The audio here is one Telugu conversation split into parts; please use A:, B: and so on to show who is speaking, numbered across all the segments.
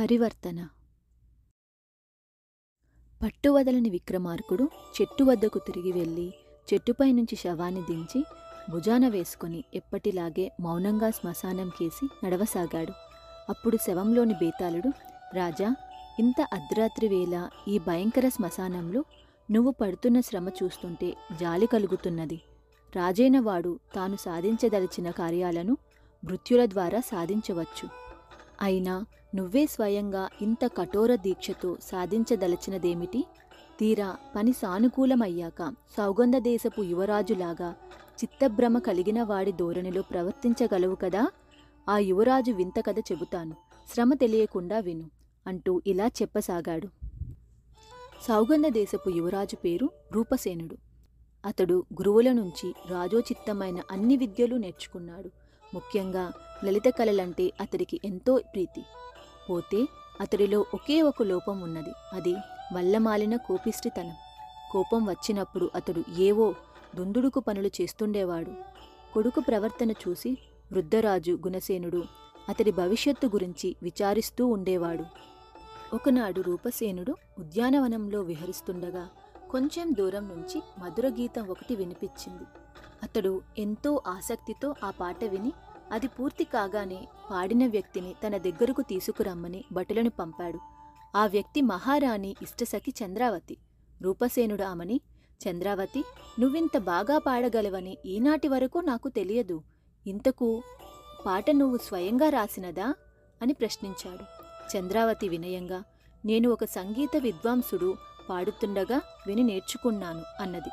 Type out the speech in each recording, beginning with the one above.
A: పరివర్తన. పట్టువదలని విక్రమార్కుడు చెట్టు వద్దకు తిరిగి వెళ్ళి చెట్టుపై నుంచి శవాన్ని దించి భుజాన వేసుకుని ఎప్పటిలాగే మౌనంగా శ్మశానం కేసి నడవసాగాడు. అప్పుడు శవంలోని బేతాళుడు రాజా ఇంత అర్ధరాత్రి వేళ ఈ భయంకర శ్మశానంలో నువ్వు పడుతున్న శ్రమ చూస్తుంటే జాలి కలుగుతున్నది. రాజైన వాడు తాను సాధించదలిచిన కార్యాలను మృత్యుల ద్వారా సాధించవచ్చు. అయినా నువ్వే స్వయంగా ఇంత కఠోర దీక్షతో సాధించదలచినదేమిటి? తీరా పని సానుకూలమయ్యాక సౌగంధ దేశపు యువరాజులాగా చిత్తభ్రమ కలిగిన వాడి ధోరణిలో ప్రవర్తించగలవు కదా? ఆ యువరాజు వింత కథ చెబుతాను. శ్రమ తెలియకుండా విను అంటూ ఇలా చెప్పసాగాడు. సౌగంధ దేశపు యువరాజు పేరు రూపసేనుడు. అతడు గురువుల నుంచి రాజోచిత్తమైన అన్ని విద్యలు నేర్చుకున్నాడు. ముఖ్యంగా లలిత కళలంటే అతడికి ఎంతో ప్రీతి. పోతే అతడిలో ఒకే ఒక లోపం ఉన్నది. అది వల్లమాలిన కోపిష్టితనం. కోపం వచ్చినప్పుడు అతడు ఏవో దుందుడుకు పనులు చేస్తుండేవాడు. కొడుకు ప్రవర్తన చూసి వృద్ధరాజు గుణసేనుడు అతడి భవిష్యత్తు గురించి విచారిస్తూ ఉండేవాడు. ఒకనాడు రూపసేనుడు ఉద్యానవనంలో విహరిస్తుండగా కొంచెం దూరం నుంచి మధుర గీతం ఒకటి వినిపించింది. అతడు ఎంతో ఆసక్తితో ఆ పాట విని అది పూర్తి కాగానే పాడిన వ్యక్తిని తన దగ్గరకు తీసుకురమ్మని భటులను పంపాడు. ఆ వ్యక్తి మహారాణి ఇష్టసఖి చంద్రావతి. రూపసేనుడు ఆమెని చంద్రావతి నువ్వింత బాగా పాడగలవని ఈనాటి వరకు నాకు తెలియదు. ఇంతకు పాట నువ్వు స్వయంగా రాసినదా? అని ప్రశ్నించాడు. చంద్రావతి వినయంగా నేను ఒక సంగీత విద్వాంసుడు పాడుతుండగా విని నేర్చుకున్నాను అన్నది.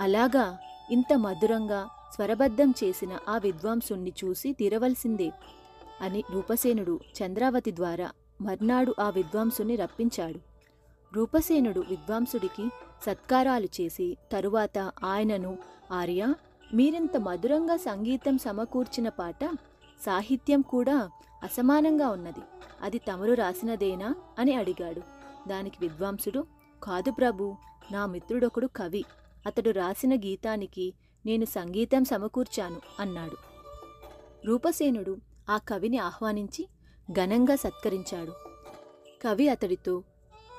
A: అలాగా ఇంత మధురంగా స్వరబద్ధం చేసిన ఆ విద్వాంసుణ్ణి చూసి తీరవలసిందే అని రూపసేనుడు చంద్రావతి ద్వారా మర్నాడు ఆ విద్వాంసుని రప్పించాడు. రూపసేనుడు విద్వాంసుడికి సత్కారాలు చేసి తరువాత ఆయనను ఆర్య మీరింత మధురంగా సంగీతం సమకూర్చిన పాట సాహిత్యం కూడా అసమానంగా ఉన్నది. అది తమరు రాసినదేనా? అని అడిగాడు. దానికి విద్వాంసుడు కాదు ప్రభు నా మిత్రుడొకడు కవి. అతడు రాసిన గీతానికి నేను సంగీతం సమకూర్చాను అన్నాడు. రూపసేనుడు ఆ కవిని ఆహ్వానించి ఘనంగా సత్కరించాడు. కవి అతడితో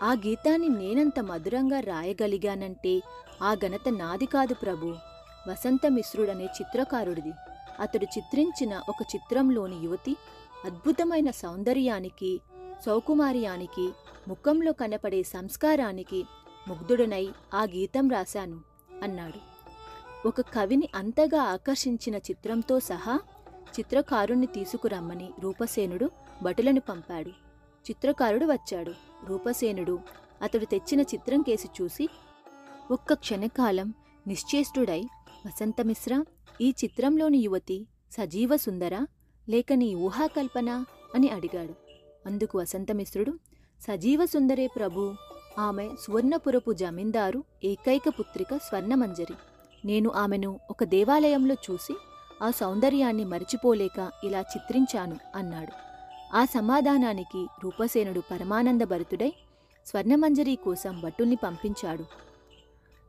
A: ఆ గీతాన్ని నేనంత మధురంగా రాయగలిగానంటే ఆ ఘనత నాది కాదు ప్రభు. వసంత మిశ్రుడనే చిత్రకారుడిది. అతడు చిత్రించిన ఒక చిత్రంలోని యువతి అద్భుతమైన సౌందర్యానికి సౌకుమార్యానికి ముఖంలో కనపడే సంస్కారానికి ముగ్ధుడనై ఆ గీతం రాశాను. అన్నాడు. ఒక కవిని అంతగా ఆకర్షించిన చిత్రంతో సహా చిత్రకారుణ్ణి తీసుకురమ్మని రూపసేనుడు భటులను పంపాడు. చిత్రకారుడు వచ్చాడు. రూపసేనుడు అతడు తెచ్చిన చిత్రం కేసి చూసి ఒక్క క్షణకాలం నిశ్చేష్టుడై వసంతమిశ్ర ఈ చిత్రంలోని యువతి సజీవ సుందర లేక నీ ఊహాకల్పన? అని అడిగాడు. అందుకు వసంతమిశ్రుడు సజీవ సుందరే ప్రభు ఆమె సువర్ణపురపు జమీందారు ఏకైక పుత్రిక స్వర్ణమంజరి. నేను ఆమెను ఒక దేవాలయంలో చూసి ఆ సౌందర్యాన్ని మరిచిపోలేక ఇలా చిత్రించాను అన్నాడు. ఆ సమాధానానికి రూపసేనుడు పరమానందభరితుడై స్వర్ణమంజరి కోసం భటుల్ని పంపించాడు.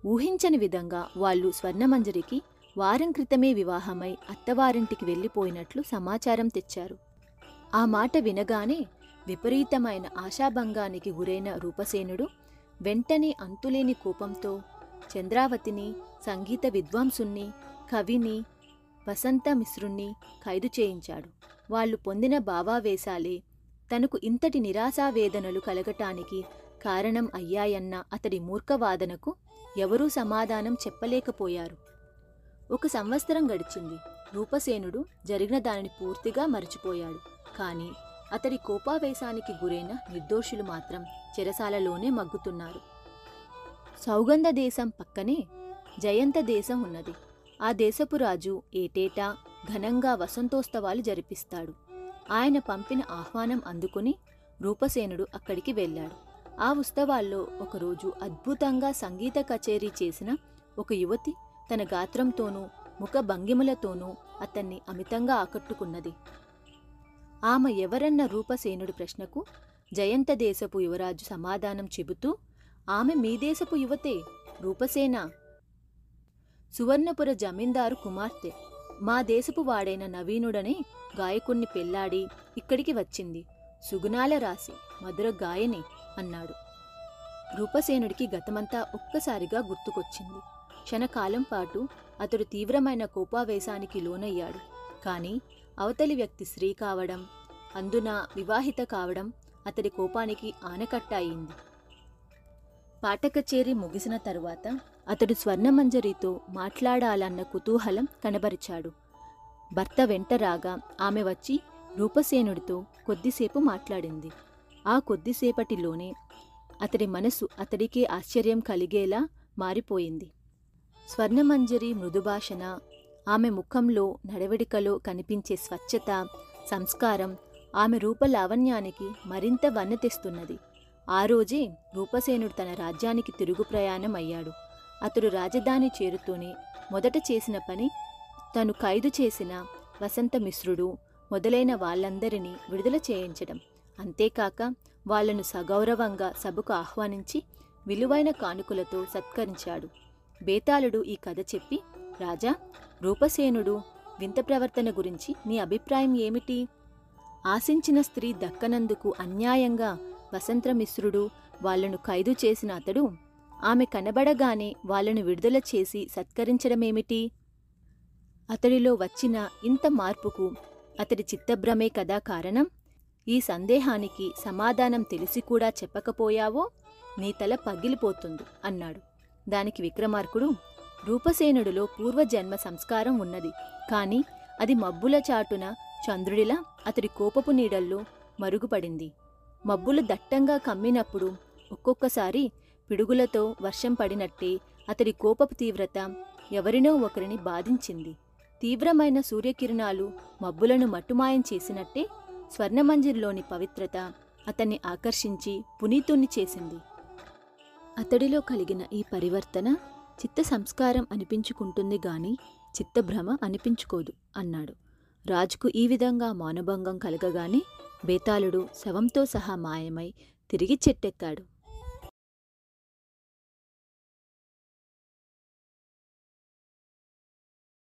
A: ఊహించని విధంగా వాళ్ళు స్వర్ణమంజరికి వారం క్రితమే వివాహమై అత్తవారింటికి వెళ్ళిపోయినట్లు సమాచారం తెచ్చారు. ఆ మాట వినగానే విపరీతమైన ఆశాభంగానికి గురైన రూపసేనుడు వెంటనే అంతులేని కోపంతో చంద్రావతిని సంగీత విద్వాంసుణ్ణి కవిని వసంత మిశ్రుణ్ణి ఖైదు చేయించాడు. వాళ్ళు పొందిన భావావేశాలే తనకు ఇంతటి నిరాశావేదనలు కలగటానికి కారణం అయ్యాయన్న అతడి మూర్ఖవాదనకు ఎవరూ సమాధానం చెప్పలేకపోయారు. ఒక సంవత్సరం గడిచింది. రూపసేనుడు జరిగిన దానిని పూర్తిగా మరచిపోయాడు. కానీ అతడి కోపావేశానికి గురైన నిర్దోషులు మాత్రం చెరసాలలోనే మగ్గుతున్నారు. సౌగంధ దేశం పక్కనే జయంత దేశం ఉన్నది. ఆ దేశపు రాజు ఏటేటా ఘనంగా వసంతోత్సవాలు జరిపిస్తాడు. ఆయన పంపిన ఆహ్వానం అందుకుని రూపసేనుడు అక్కడికి వెళ్ళాడు. ఆ ఉత్సవాల్లో ఒకరోజు అద్భుతంగా సంగీత కచేరీ చేసిన ఒక యువతి తన గాత్రంతోనూ ముఖ భంగిమలతోనూ అతన్ని అమితంగా ఆకట్టుకున్నది. ఆమె ఎవరన్న రూపసేనుడి ప్రశ్నకు జయంత దేశపు యువరాజు సమాధానం చెబుతూ ఆమె మీ దేశపు యువతే రూపసేన? సువర్ణపుర జమీందారు కుమార్తె. మా దేశపు వాడైన నవీనుడనే గాయకుణ్ణి పెళ్ళాడి ఇక్కడికి వచ్చింది. సుగుణాల రాశి మధుర గాయని అన్నాడు. రూపసేనుడికి గతమంతా ఒక్కసారిగా గుర్తుకొచ్చింది. క్షణకాలం పాటు అతడు తీవ్రమైన కోపావేశానికి లోనయ్యాడు. కాని అవతలి వ్యక్తి స్త్రీ కావడం అందున వివాహిత కావడం అతడి కోపానికి ఆనకట్ట అయింది పాట ముగిసిన తరువాత అతడు స్వర్ణమంజరితో మాట్లాడాలన్న కుతూహలం కనబరిచాడు. భర్త వెంట రాగా ఆమె వచ్చి రూపసేనుడితో కొద్దిసేపు మాట్లాడింది. ఆ కొద్దిసేపటిలోనే అతడి మనసు అతడికే ఆశ్చర్యం కలిగేలా మారిపోయింది. స్వర్ణమంజరి మృదుభాషణ ఆమె ముఖంలో నడవడికలో కనిపించే స్వచ్ఛత సంస్కారం ఆమె రూపలావణ్యానికి మరింత వన్నె తెస్తున్నది ఆ రోజే రూపసేనుడు తన రాజ్యానికి తిరుగు ప్రయాణం అయ్యాడు అతడు రాజధాని చేరుతూనే మొదట చేసిన పని తను ఖైదు చేసిన వసంత మిశ్రుడు మొదలైన వాళ్ళందరినీ విడుదల చేయించడం. అంతేకాక వాళ్ళను సగౌరవంగా సభకు ఆహ్వానించి విలువైన కానుకలతో సత్కరించాడు. బేతాళుడు ఈ కథ చెప్పి రాజా రూపసేనుడు వింత ప్రవర్తన గురించి నీ అభిప్రాయం ఏమిటి? ఆశించిన స్త్రీ దక్కనందుకు అన్యాయంగా వసంతమిశ్రుడు వాళ్ళను ఖైదు చేసిన అతడు ఆమె కనబడగానే వాళ్ళను విడుదల చేసి సత్కరించడమేమిటి? అతడిలో వచ్చిన ఇంత మార్పుకు అతడి చిత్తభ్రమే కదా కారణం? ఈ సందేహానికి సమాధానం తెలిసి కూడా చెప్పకపోయావో? నీ తల పగిలిపోతుంది అన్నాడు. దానికి విక్రమార్కుడు రూపసేనుడిలో పూర్వజన్మ సంస్కారం ఉన్నది. కాని అది మబ్బుల చాటున చంద్రుడిలా అతడి కోపపు నీడల్లో మరుగుపడింది. మబ్బులు దట్టంగా కమ్మినప్పుడు ఒక్కొక్కసారి పిడుగులతో వర్షం పడినట్టే అతడి కోపపు తీవ్రత ఎవరినో ఒకరిని బాధించింది. తీవ్రమైన సూర్యకిరణాలు మబ్బులను మట్టుమాయం చేసినట్టే స్వర్ణమంజిర్లోని పవిత్రత అతన్ని ఆకర్షించి పునీతుణ్ణి చేసింది. అతడిలో కలిగిన ఈ పరివర్తన చిత్త సంస్కారం అనిపించుకుంటుంది గాని చిత్తభ్రమ అనిపించుకోదు అన్నాడు. రాజుకు ఈ విధంగా మౌనభంగం కలగగానే బేతాళుడు శవంతో సహా మాయమై తిరిగి చెట్టెక్కాడు.